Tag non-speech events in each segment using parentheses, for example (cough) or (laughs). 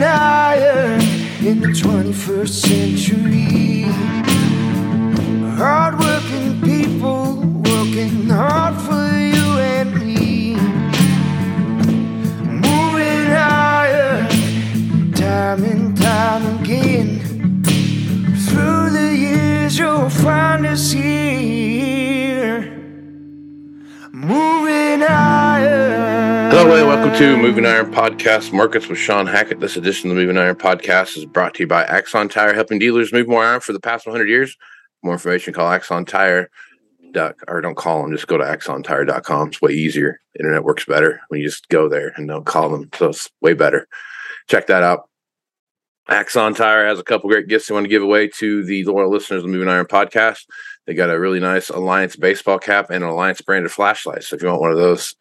In the 21st century. Hardworking people Hello welcome to Moving Iron Podcast Markets with Shawn Hackett. This edition of the Moving Iron Podcast is brought to you by Axon Tire, helping dealers move more iron for the past 100 years. more information, call Axon Tire. Or don't call them, just go to axontire.com. It's way easier. Internet works better when you just go there and don't call them. So it's way better. Check that out. Axon Tire has a couple great gifts they want to give away to the loyal listeners of the Moving Iron podcast. They got a really nice Alliance baseball cap and an Alliance branded flashlight. So if you want one of those,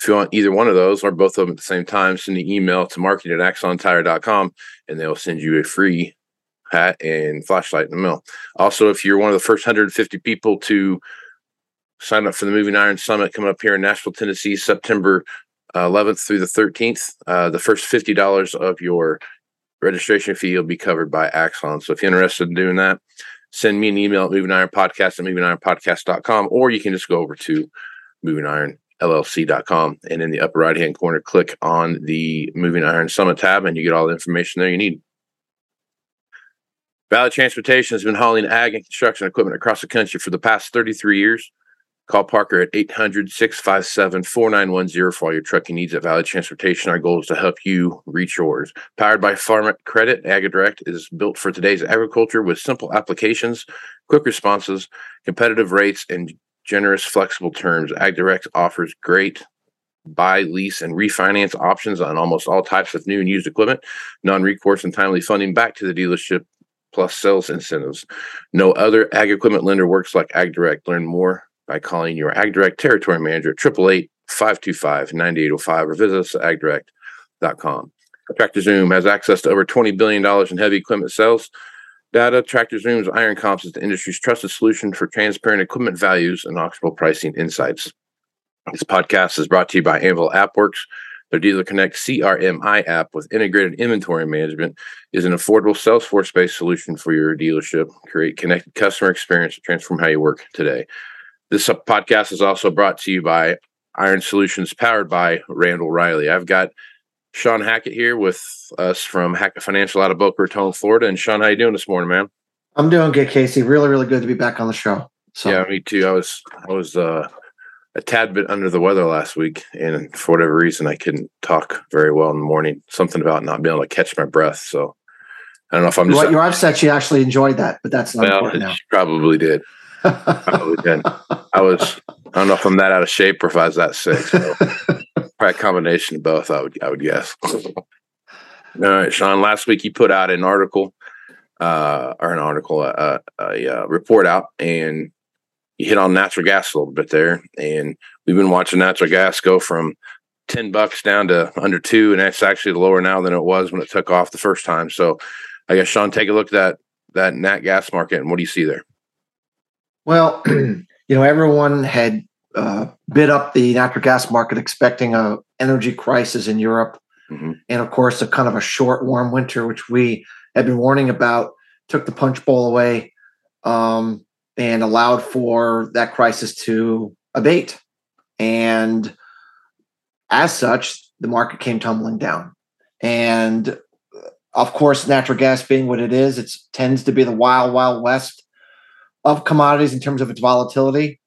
if you want either one of those or both of them at the same time, send an email to marketing at axontire.com and they'll send you a free hat and flashlight in the mail. Also, if you're one of the first 150 people to sign up for the Moving Iron Summit coming up here in Nashville, Tennessee, September uh, 11th through the 13th, uh, the first $50 of your registration fee will be covered by Axon. So if you're interested in doing that, send me an email at moving iron podcast at moving iron podcast.com, or you can just go over to moving iron llc.com and in the upper right hand corner click on the moving iron summit tab and you get all the information there you need. Valley transportation has been hauling ag and construction equipment across the country for the past 33 years. Call parker at 800-657-4910 for all your trucking needs at valley transportation. Our goal is to help you reach yours. Powered by farm credit AgDirect is built for today's agriculture with simple applications quick responses competitive rates and generous, flexible terms. AgDirect offers great buy, lease, and refinance options on almost all types of new and used equipment, non recourse and timely funding back to the dealership, plus sales incentives. No other ag equipment lender works like AgDirect. Learn more by calling your AgDirect territory manager at 888 525 9805 or visit us at agdirect.com. Tractor Zoom has access to over $20 billion in heavy equipment sales data. Tractor Zoom's Iron Comps is the industry's trusted solution for transparent equipment values and auctionable pricing insights. This podcast is brought to you by Anvil AppWorks. Their Dealer Connect CRMI app with integrated inventory management is an affordable Salesforce based solution for your dealership. Create connected customer experience transform how you work today. This podcast is also brought to you by Iron Solutions, powered by Randall Reilly. I've got Shawn Hackett here with us from Hackett Financial out of Boca Raton, Florida. And Shawn, how you doing this morning, man? I'm doing good, Casey. Really, really good to be back on the show. So. Yeah, me too. I was I was uh, a tad bit under the weather last week, and for whatever reason, I couldn't talk very well in the morning. Something about not being able to catch my breath. So I don't know if I'm just. Well, your wife said she actually enjoyed that, but that's not well, important now. She probably did. probably did. I was. I don't know if I'm that out of shape or if I was that sick. So (laughs) probably a combination of both. I would. I would guess. All right, Shawn. Last week you put out an article, uh, or an article, uh, a, a, a report out, and you hit on natural gas a little bit there, and we've been watching natural gas go from ten bucks down to under two, and that's actually lower now than it was when it took off the first time. So, I guess Shawn, take a look at that that nat gas market, and what do you see there? Well, (clears throat) you know, everyone had uh, bid up the natural gas market expecting a energy crisis in Europe, mm-hmm. and of course, a kind of a short, warm winter, which we had been warning about, took the punch bowl away. Um, and allowed for that crisis to abate. And as such, the market came tumbling down. And of course, natural gas being what it is, it tends to be the wild, wild west of commodities in terms of its volatility.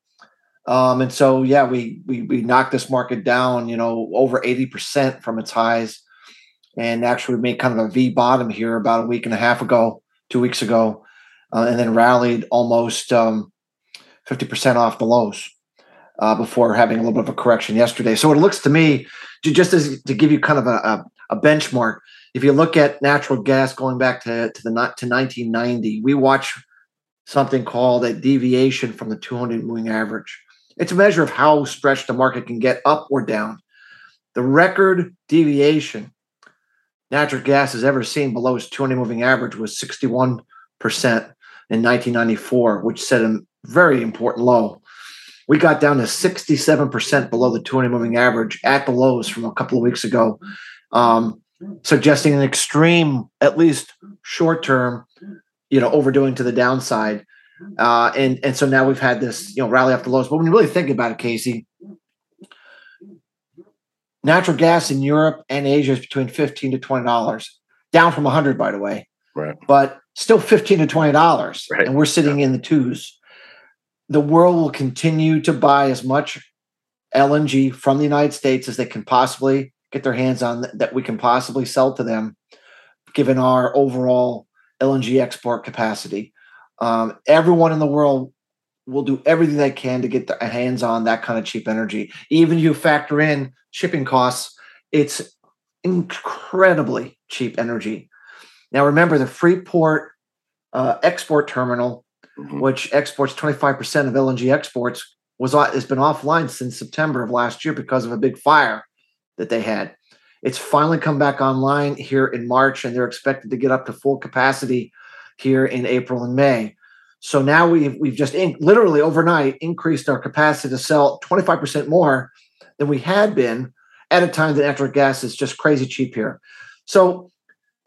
Um, and so, yeah, we, we we knocked this market down, you know, over eighty percent from its highs, and actually made kind of a V bottom here about a week and a half ago, two weeks ago, uh, and then rallied almost um, 50% off the lows uh, before having a little bit of a correction yesterday. So it looks to me, just as to give you kind of a, a, a benchmark, if you look at natural gas going back to, to the not to 1990, we watch something called a deviation from the 200 moving average. It's a measure of how stretched the market can get up or down. The record deviation natural gas has ever seen below its 200 moving average was 61% in 1994, which set a very important low. We got down to 67% below the 200 moving average at the lows from a couple of weeks ago, um, suggesting an extreme, at least short term, you know, overdoing to the downside. Uh, and and so now we've had this, you know, rally off the lows. But when you really think about it, Casey, natural gas in Europe and Asia is between 15 to 20 dollars, down from 100, by the way. Right. But still 15 to 20 dollars right. and we're sitting yeah. in the twos the world will continue to buy as much lng from the united states as they can possibly get their hands on that we can possibly sell to them given our overall lng export capacity um, everyone in the world will do everything they can to get their hands on that kind of cheap energy even you factor in shipping costs it's incredibly cheap energy now, remember the Freeport uh, export terminal, mm-hmm. which exports 25% of LNG exports, was has been offline since September of last year because of a big fire that they had. It's finally come back online here in March, and they're expected to get up to full capacity here in April and May. So now we've we've just in, literally overnight increased our capacity to sell 25% more than we had been at a time that natural gas is just crazy cheap here. So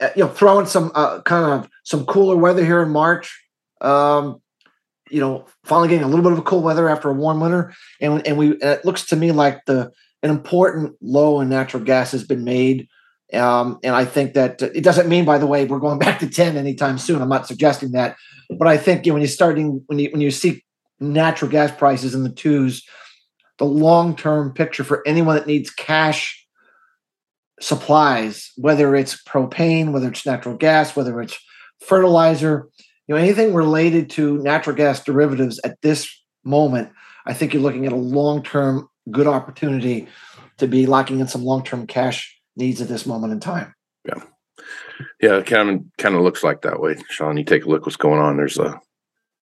uh, you know, throwing some uh, kind of some cooler weather here in March. Um, you know, finally getting a little bit of a cool weather after a warm winter, and and we it looks to me like the an important low in natural gas has been made. Um, and I think that it doesn't mean, by the way, we're going (laughs) back to ten anytime soon. I'm not suggesting that, but I think you know, when you're starting when you when you see natural gas prices in the twos, the long term picture for anyone that needs cash supplies, whether it's propane, whether it's natural gas, whether it's fertilizer, you know, anything related to natural gas derivatives at this moment, I think you're looking at a long-term good opportunity to be locking in some long-term cash needs at this moment in time. Yeah. Yeah, it kind of kind of looks like that way, Shawn. You take a look what's going on. There's a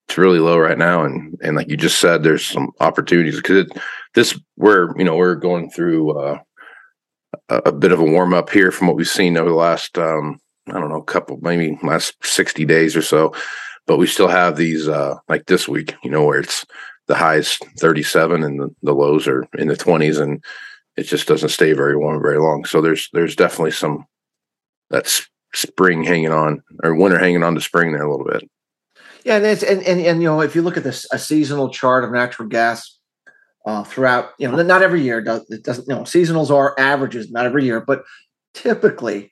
it's really low right now, and and like you just said, there's some opportunities because this we're you know we're going through uh, a, a bit of a warm up here from what we've seen over the last um, I don't know, couple maybe last sixty days or so. But we still have these uh, like this week, you know, where it's the highs 37 and the, the lows are in the 20s and it just doesn't stay very warm very long. So there's there's definitely some that's spring hanging on or winter hanging on to spring there a little bit. Yeah, and it's and, and and you know if you look at this a seasonal chart of natural gas, uh, throughout. You know, not every year. It doesn't. You know, seasonals are averages, not every year, but typically,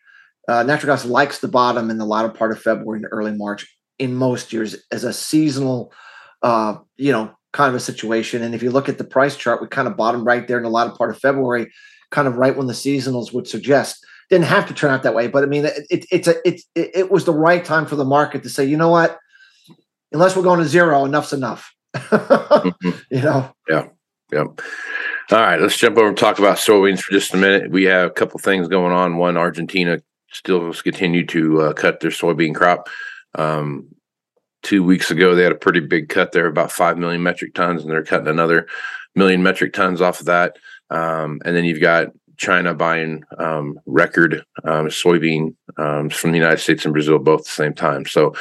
uh, natural gas likes the bottom in the latter part of February and early March. in most years as a seasonal, uh, you know, kind of a situation. And if you look at the price chart, we kind of bottomed right there in the latter part of February, kind of right when the seasonals would suggest. Didn't have to turn out that way, but I mean, it, it, it's a it, it was the right time for the market to say, you know what, unless we're going to zero, enough's enough. mm-hmm. (laughs) You know. Yeah. Yeah. All right, let's jump over and talk about soybeans for just a minute. We have a couple things going on. One, Argentina still has continued to uh, cut their soybean crop. Um, two weeks ago, they had a pretty big cut there, about 5 million metric tons, and they're cutting another million metric tons off of that. Um, and then you've got China buying um, record um, soybean um, from the United States and Brazil both at the same time. So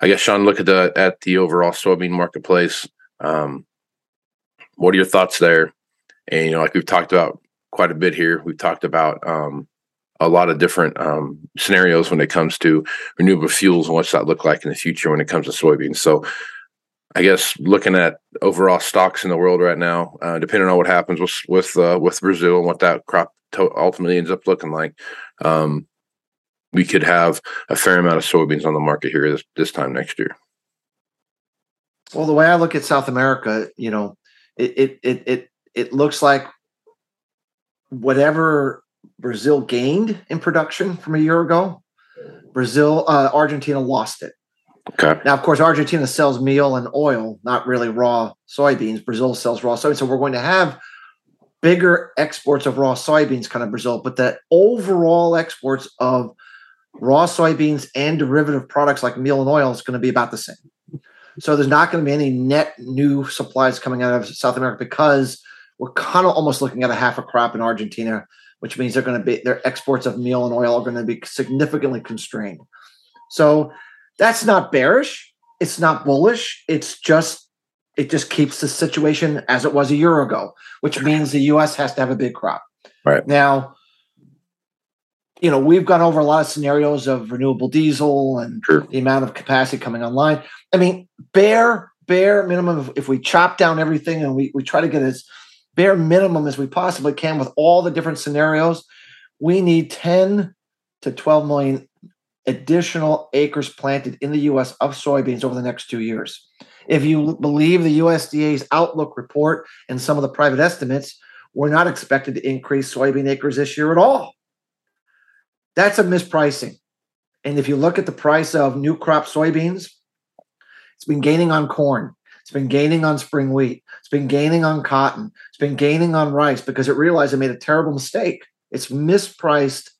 I guess Shawn, look at the at the overall soybean marketplace. Um, what are your thoughts there? And you know, like we've talked about quite a bit here, we've talked about um, a lot of different um, scenarios when it comes to renewable fuels and what's that look like in the future when it comes to soybeans. So, I guess looking at overall stocks in the world right now, uh, depending on what happens with with uh, with Brazil and what that crop to- ultimately ends up looking like, um, we could have a fair amount of soybeans on the market here this, this time next year. Well, the way I look at South America, you know, it it it it, it looks like whatever Brazil gained in production from a year ago. Brazil, uh, Argentina lost it. Okay. Now, of course, Argentina sells meal and oil, not really raw soybeans. Brazil sells raw soybeans. So we're going to have bigger exports of raw soybeans kind of Brazil, but the overall exports of raw soybeans and derivative products like meal and oil is going to be about the same. So there's not going to be any net new supplies coming out of South America because we're kind of almost looking at a half a crop in Argentina which means they're going to be their exports of meal and oil are going to be significantly constrained. So that's not bearish. It's not bullish. It's just it just keeps the situation as it was a year ago, which means the U.S. has to have a big crop. Right now, you know we've gone over a lot of scenarios of renewable diesel and sure. the amount of capacity coming online. I mean, bare bare minimum. If, if we chop down everything and we we try to get as bare minimum as we possibly can with all the different scenarios, we need 10 to 12 million additional acres planted in the US of soybeans over the next two years. If you believe the USDA's outlook report and some of the private estimates, we're not expected to increase soybean acres this year at all. That's a mispricing. And if you look at the price of new crop soybeans, it's been gaining on corn. It's been gaining on spring wheat. It's been gaining on cotton. It's been gaining on rice because it realized it made a terrible mistake. It's mispriced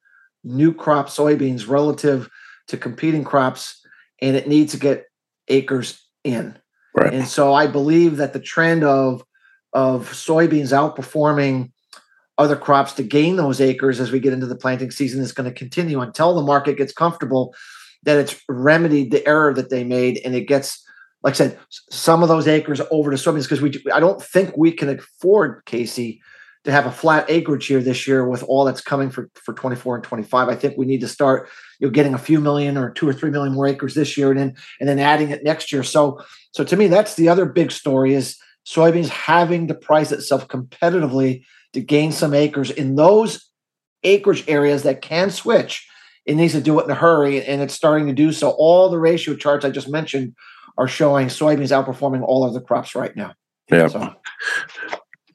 new crop soybeans relative to competing crops, and it needs to get acres in. Right. And so I believe that the trend of of soybeans outperforming other crops to gain those acres as we get into the planting season is going to continue until the market gets comfortable that it's remedied the error that they made and it gets like I said, some of those acres over to soybeans because we I don't think we can afford Casey to have a flat acreage here this year with all that's coming for for 24 and 25. I think we need to start you know getting a few million or two or three million more acres this year and then and then adding it next year. So so to me that's the other big story is soybeans having to price itself competitively to gain some acres in those acreage areas that can switch. It needs to do it in a hurry and it's starting to do so. All the ratio charts I just mentioned are showing soybeans outperforming all other crops right now. Yeah. So.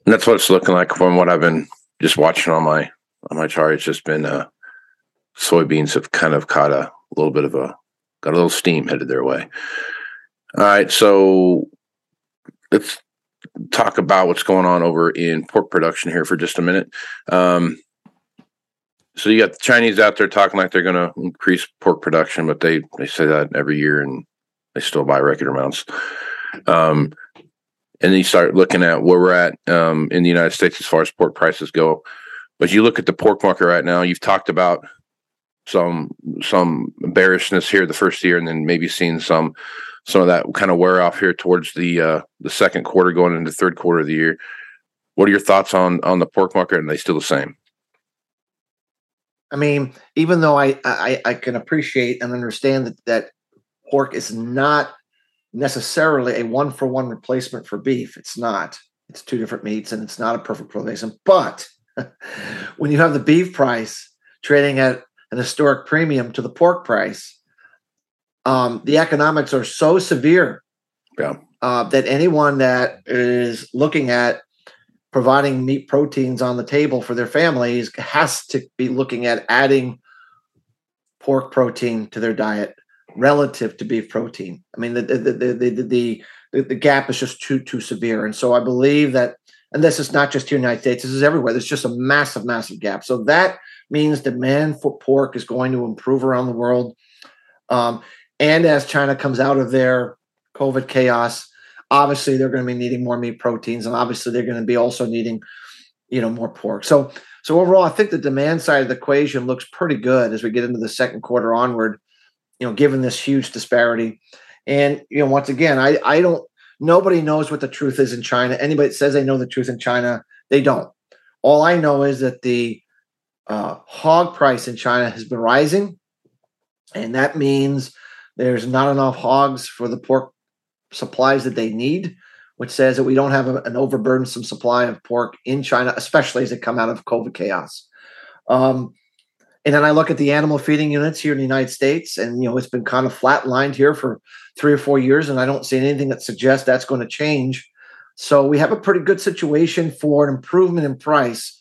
that's what it's looking like from what I've been just watching on my on my chart. It's just been uh soybeans have kind of caught a, a little bit of a got a little steam headed their way. All right, so let's talk about what's going on over in pork production here for just a minute. Um, so you got the Chinese out there talking like they're going to increase pork production, but they they say that every year, and they still buy record amounts. Um, and then you start looking at where we're at um, in the United States as far as pork prices go. But you look at the pork market right now. You've talked about some some bearishness here the first year, and then maybe seeing some some of that kind of wear off here towards the uh, the second quarter, going into third quarter of the year. What are your thoughts on on the pork market? And they still the same? I mean, even though I I, I can appreciate and understand that that pork is not necessarily a one for one replacement for beef. It's not. It's two different meats and it's not a perfect replacement. But (laughs) when you have the beef price trading at an historic premium to the pork price, um, the economics are so severe Yeah. uh, that anyone that is looking at providing meat proteins on the table for their families has to be looking at adding pork protein to their diet relative to beef protein. I mean, the the the the, the, the, gap is just too too severe, and so I believe that. And this is not just here in the United States. This is everywhere. There's just a massive, massive gap. So that means demand for pork is going to improve around the world. Um, and as China comes out of their COVID chaos, obviously they're going to be needing more meat proteins, and obviously they're going to be also needing, you know, more pork. So, so overall, I think the demand side of the equation looks pretty good as we get into the second quarter onward. You know, given this huge disparity, and you know, once again, I I don't. Nobody knows what the truth is in China. Anybody that says they know the truth in China, they don't. All I know is that the uh, hog price in China has been rising, and that means there's not enough hogs for the pork supplies that they need, which says that we don't have a, an overburdensome supply of pork in China, especially as it come out of COVID chaos. Um, and then I look at the animal feeding units here in the United States, and you know it's been kind of flatlined here for three or four years, and I don't see anything that suggests that's going to change. So we have a pretty good situation for an improvement in price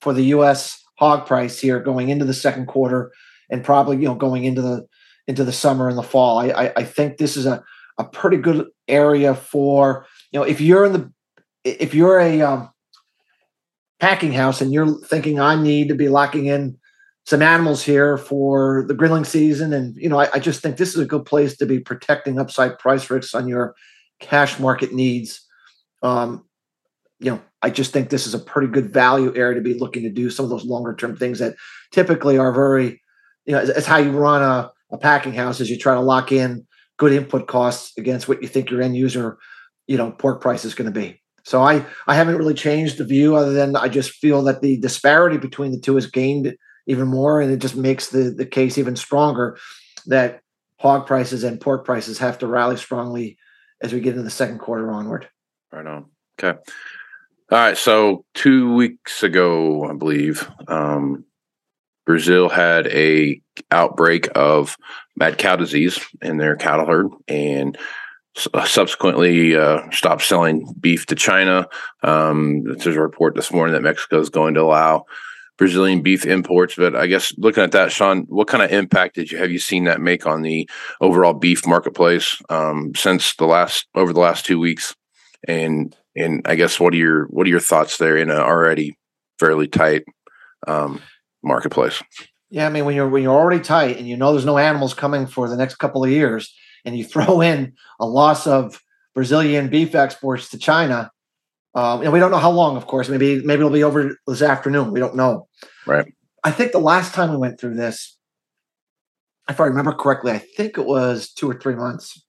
for the U.S. hog price here going into the second quarter, and probably you know going into the into the summer and the fall. I I, I think this is a a pretty good area for you know if you're in the if you're a um, packing house and you're thinking I need to be locking in some animals here for the grilling season, and you know I, I just think this is a good place to be protecting upside price risks on your cash market needs. Um, you know, I just think this is a pretty good value area to be looking to do some of those longer term things that typically are very, you know, it's how you run a, a packing house is you try to lock in good input costs against what you think your end user, you know, pork price is going to be. So I I haven't really changed the view other than I just feel that the disparity between the two has gained even more, and it just makes the the case even stronger that hog prices and pork prices have to rally strongly as we get into the second quarter onward. Right on. Okay. All right. So two weeks ago, I believe, um, Brazil had a outbreak of mad cow disease in their cattle herd, and subsequently uh, stopped selling beef to China. Um, there's a report this morning that Mexico is going to allow Brazilian beef imports. But I guess looking at that, Shawn, what kind of impact did you have you seen that make on the overall beef marketplace um, since the last over the last two weeks? And and I guess what are your what are your thoughts there in an already fairly tight um, marketplace? Yeah, I mean when you're when you're already tight and you know there's no animals coming for the next couple of years, and you (laughs) throw in a loss of Brazilian beef exports to China, um, and we don't know how long, of course. Maybe maybe it'll be over this afternoon. We don't know. Right. I think the last time we went through this, if I remember correctly, I think it was two or three months,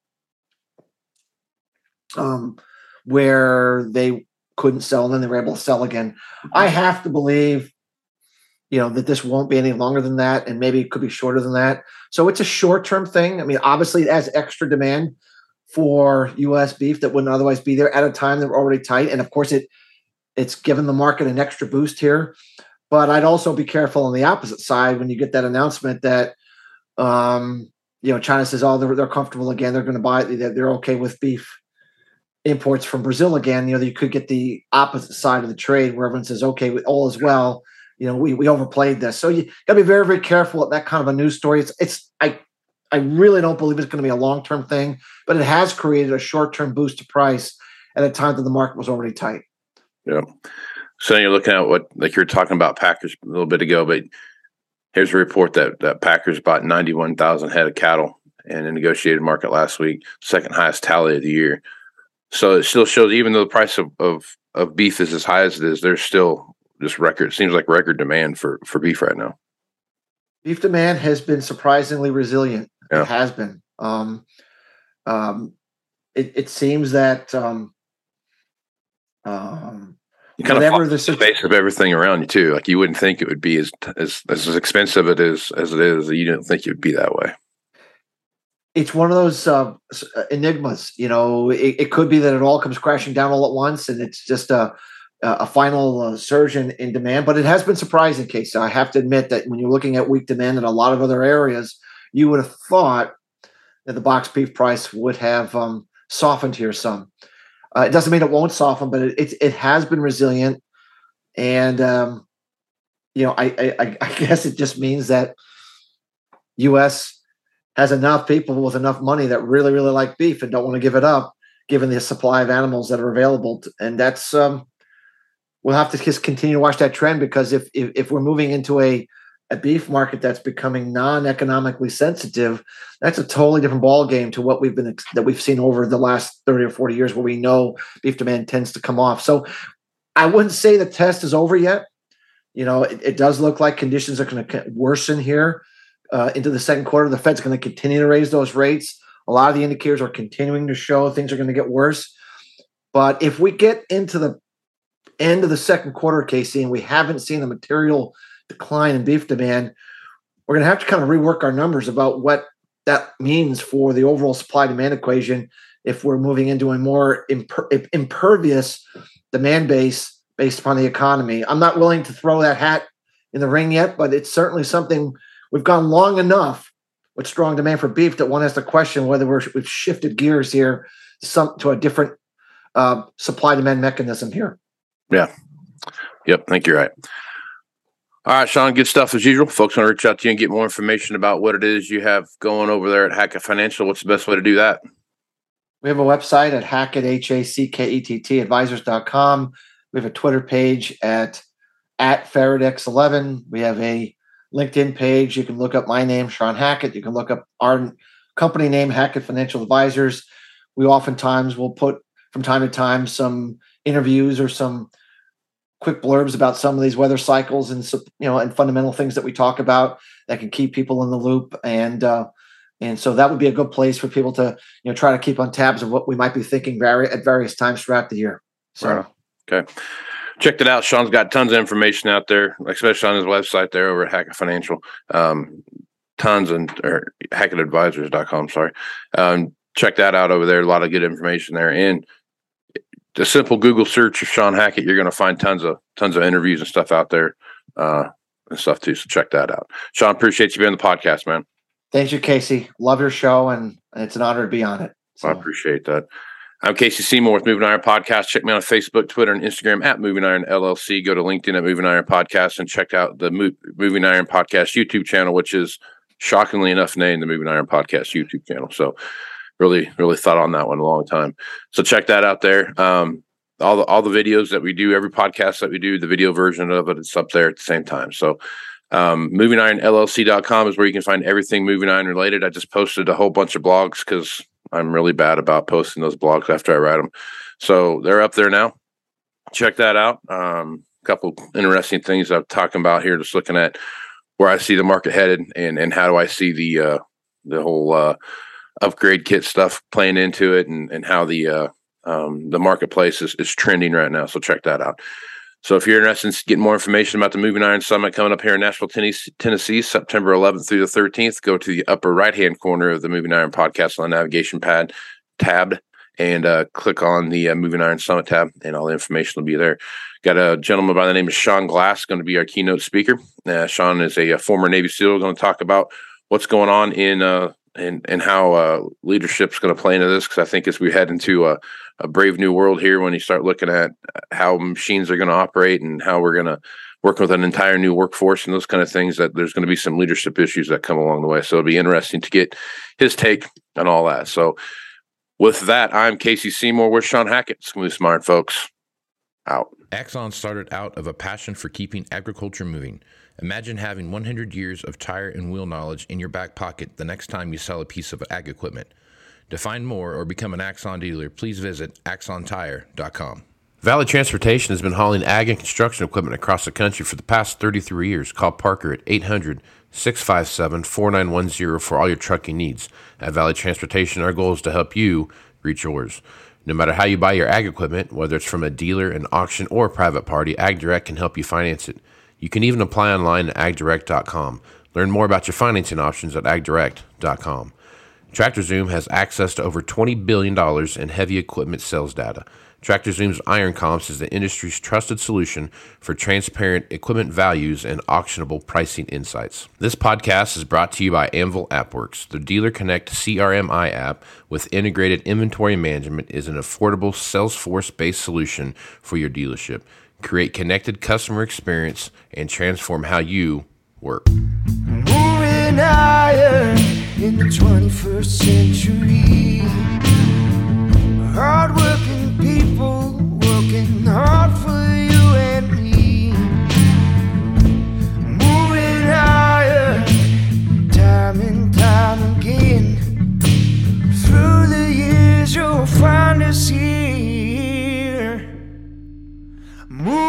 um, where they couldn't sell and then they were able to sell again. I have to believe, you know, that this won't be any longer than that, and maybe it could be shorter than that. So it's a short term thing. I mean, obviously, it has extra demand for U.S. beef that wouldn't otherwise be there at a time they're already tight, and of course, it it's given the market an extra boost here. But I'd also be careful on the opposite side when you get that announcement that, um, you know, China says, "Oh, they're they're comfortable again. They're going to buy. They're, they're okay with beef." imports from Brazil again, you know, you could get the opposite side of the trade where everyone says, okay, all is well. You know, we, we overplayed this. So you got to be very, very careful at that kind of a news story. It's, it's, I, I really don't believe it's going to be a long term thing, but it has created a short term boost to price at a time that the market was already tight. Yeah. So you're looking at what, like you were talking about Packers a little bit ago, but here's a report that, that Packers bought 91,000 head of cattle in a negotiated market last week, second highest tally of the year. So it still shows, even though the price of, of, of beef is as high as it is, there's still just record. Seems like record demand for for beef right now. Beef demand has been surprisingly resilient. Yeah. It has been. Um, um, it, it seems that um, um, You kind whatever of the the space of everything around you too. Like you wouldn't think it would be as as as expensive it is as it is. You didn't think it would be that way. it's one of those uh, uh, enigmas. You know, it, it could be that it all comes crashing down all at once, and it's just a a final uh, surge in, in demand. But it has been surprising, Casey. I have to admit that when you're looking at weak demand in a lot of other areas, you would have thought that the box beef price would have um, softened here some. Uh, it doesn't mean it won't soften, but it it, it has been resilient, and um, you know, I, I I (laughs) guess it just means that U.S. has enough people with enough money that really really like beef and don't want to give it up, given the supply of animals that are available, and that's um, we'll have to just continue to watch that trend because if if, if we're moving into a a beef market that's becoming non-economically sensitive, that's a totally different ball game to what we've been that we've seen over the last 30 or 40 years where we know beef demand tends to come off. So I wouldn't say the test is over yet. You know, it, it does look like conditions are going to worsen here uh, into the second quarter. The Fed's going to continue to raise those rates. A lot of the indicators are continuing to show things are going to get worse. But if we get into the end of the second quarter, Casey, and we haven't seen the material decline in beef demand, we're going to have to kind of rework our numbers about what that means for the overall supply demand equation if we're moving into a more imper- impervious demand base based upon the economy. I'm not willing to throw that hat in the ring yet, but it's certainly something we've gone long enough with strong demand for beef that one has to question whether we have shifted gears here some, to a different uh, supply demand mechanism here. Yeah. Yep. I think you're right. All right, Shawn, good stuff as usual. Folks want to reach out to you and get more information about what it is you have going over there at Hackett Financial. What's the best way to do that? We have a website at Hackett, H A C K E T T, advisors.com. We have a Twitter page at at FaradX11. We have a LinkedIn page. You can look up my name, Shawn Hackett. You can look up our company name, Hackett Financial Advisors. We oftentimes will put from time to time some interviews or some quick blurbs about some of these weather cycles and you know and fundamental things that we talk about that can keep people in the loop and uh, and so that would be a good place for people to you know try to keep on tabs of what we might be thinking vari- at various times throughout the year. So okay. Checked it out. Shawn's got tons of information out there, especially on his website there over at Hackett Financial. Um, tons and or hackettadvisors.com, sorry. Um, check that out over there. A lot of good information there. And a simple Google search of Shawn Hackett, you're going to find tons of tons of interviews and stuff out there uh, and stuff too. So check that out. Shawn, appreciate you being on the podcast, man. Thank you, Casey. Love your show, and it's an honor to be on it. So. I appreciate that. I'm Casey Seymour with Moving Iron Podcast. Check me out on Facebook, Twitter, and Instagram at Moving Iron LLC. Go to LinkedIn at Moving Iron Podcast and check out the Mo- Moving Iron Podcast YouTube channel, which is shockingly enough named the Moving Iron Podcast YouTube channel. So really really thought on that one a long time. So check that out there. Um, all the all the videos that we do every podcast that we do the video version of it it's up there at the same time. So um, movingironllc.com is where you can find everything moving iron related. I just posted a whole bunch of blogs because i'm really bad about posting those blogs after i write them so they're up there now. Check that out. Um, a couple interesting things i'm talking about here just looking at where i see the market headed and and how do i see the uh, the whole uh, upgrade kit stuff playing into it and, and how the uh, um, the marketplace is, is trending right now. So check that out. So if you're interested in getting more information about the Moving Iron Summit coming up here in Nashville, Tennessee, September 11th through the 13th, go to the upper right hand corner of the Moving Iron podcast on the navigation pad tab and uh, click on the uh, Moving Iron Summit tab, and all the information will be there. Got a gentleman by the name of Sean Glass going to be our keynote speaker. Uh, Sean is a, a, former Navy SEAL, going to talk about what's going on in uh, and and how uh, leadership's going to play into this because I think as we head into a, a, brave new world here, when you start looking at how machines are going to operate and how we're going to work with an entire new workforce and those kind of things, that there's going to be some leadership issues that come along the way. So it'll be interesting to get his take on all that. So with that, I'm Casey Seymour with Shawn Hackett, Smooth Smart folks. Out. Axon started out of a passion for keeping agriculture moving. Imagine having 100 years of tire and wheel knowledge in your back pocket the next time you sell a piece of ag equipment. To find more or become an Axon dealer, please visit axontire.com. Valley Transportation has been hauling ag and construction equipment across the country for the past 33 years. Call Parker at 800 657 4910 for all your trucking needs. At Valley Transportation, our goal is to help you reach yours. No matter how you buy your ag equipment, whether it's from a dealer, an auction, or a private party, AgDirect can help you finance it. You can even apply online at agdirect.com. Learn more about your financing options at agdirect.com. TractorZoom has access to over $20 billion in heavy equipment sales data. TractorZoom's Iron Comps is the industry's trusted solution for transparent equipment values and auctionable pricing insights. This podcast is brought to you by Anvil AppWorks. The Dealer Connect CRMI app with integrated inventory management is an affordable Salesforce based solution for your dealership. Create connected customer experience and transform how you work. Moving higher in the 21st century. Hardwood Move!